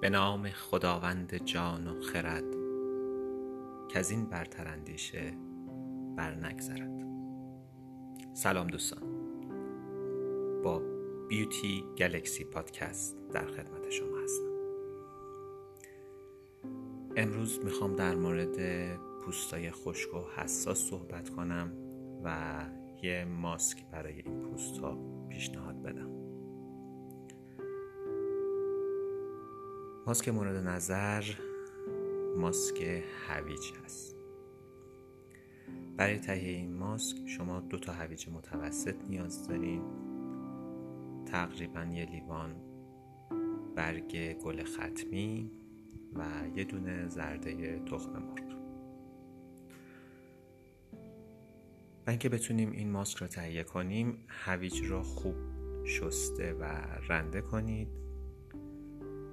به نام خداوند جان و خرد که از این برتر اندیشه بر نگذرد سلام دوستان. با بیوتی گلکسی پادکست در خدمت شما هستم. امروز می‌خوام در مورد پوستای خشک و حساس صحبت کنم و یه ماسک برای این پوست ها پیشنهاد بدم. ماسک مورد نظر ماسک هویج است برای تهیه این ماسک شما دو تا هویج متوسط نیاز دارین. تقریبا یه لیوان برگ گل ختمی و یه دونه زرده تخم مرغ. و اینکه بتونیم این ماسک رو تهیه کنیم هویج رو خوب شسته و رنده کنید.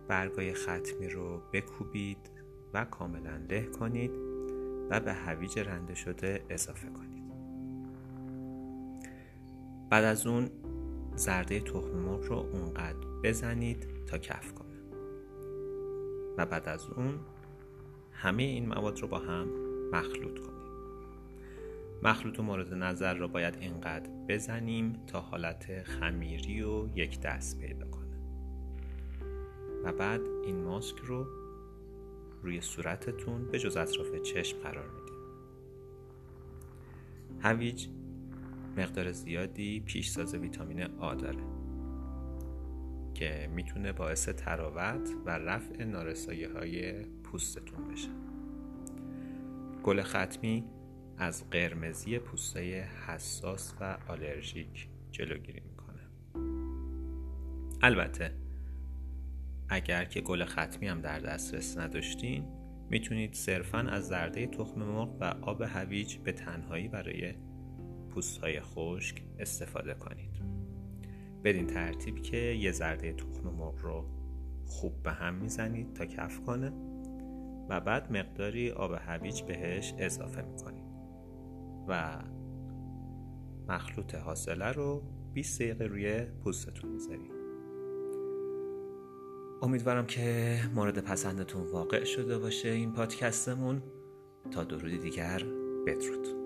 برگای ختمی رو بکوبید و کاملا له کنید و به هویج رنده شده اضافه کنید. بعد از اون زرده تخم مرغ رو اونقدر بزنید تا کف کنه. و بعد از اون همه این مواد رو با هم مخلوط کنید. مخلوط مورد نظر رو باید اینقدر بزنیم تا حالت خمیری و یک دست پیدا کنه. و بعد این ماسک رو روی صورتتون به جز اطراف چشم قرار میدیم هویج مقدار زیادی پیشساز ویتامین آ داره که می‌تونه باعث تراوت و رفع نارسایی های پوستتون بشه. گل ختمی از قرمزی پوستای حساس و آلرژیک جلوگیری می‌کنه. البته اگر که گل ختمی هم در دسترس نداشتین می‌تونید صرفا از زرده تخم مرغ و آب هویج به تنهایی برای پوست های خشک استفاده کنید. بدین ترتیب که یه زرده تخم مرغ رو خوب به هم می‌زنید تا کف کنه و بعد مقداری آب هویج بهش اضافه می‌کنید و مخلوط حاصله رو 20 دقیقه روی پوستتون می‌ذارید. امیدوارم که مورد پسندتون واقع شده باشه این پادکستمون. تا درودی دیگر بدرود.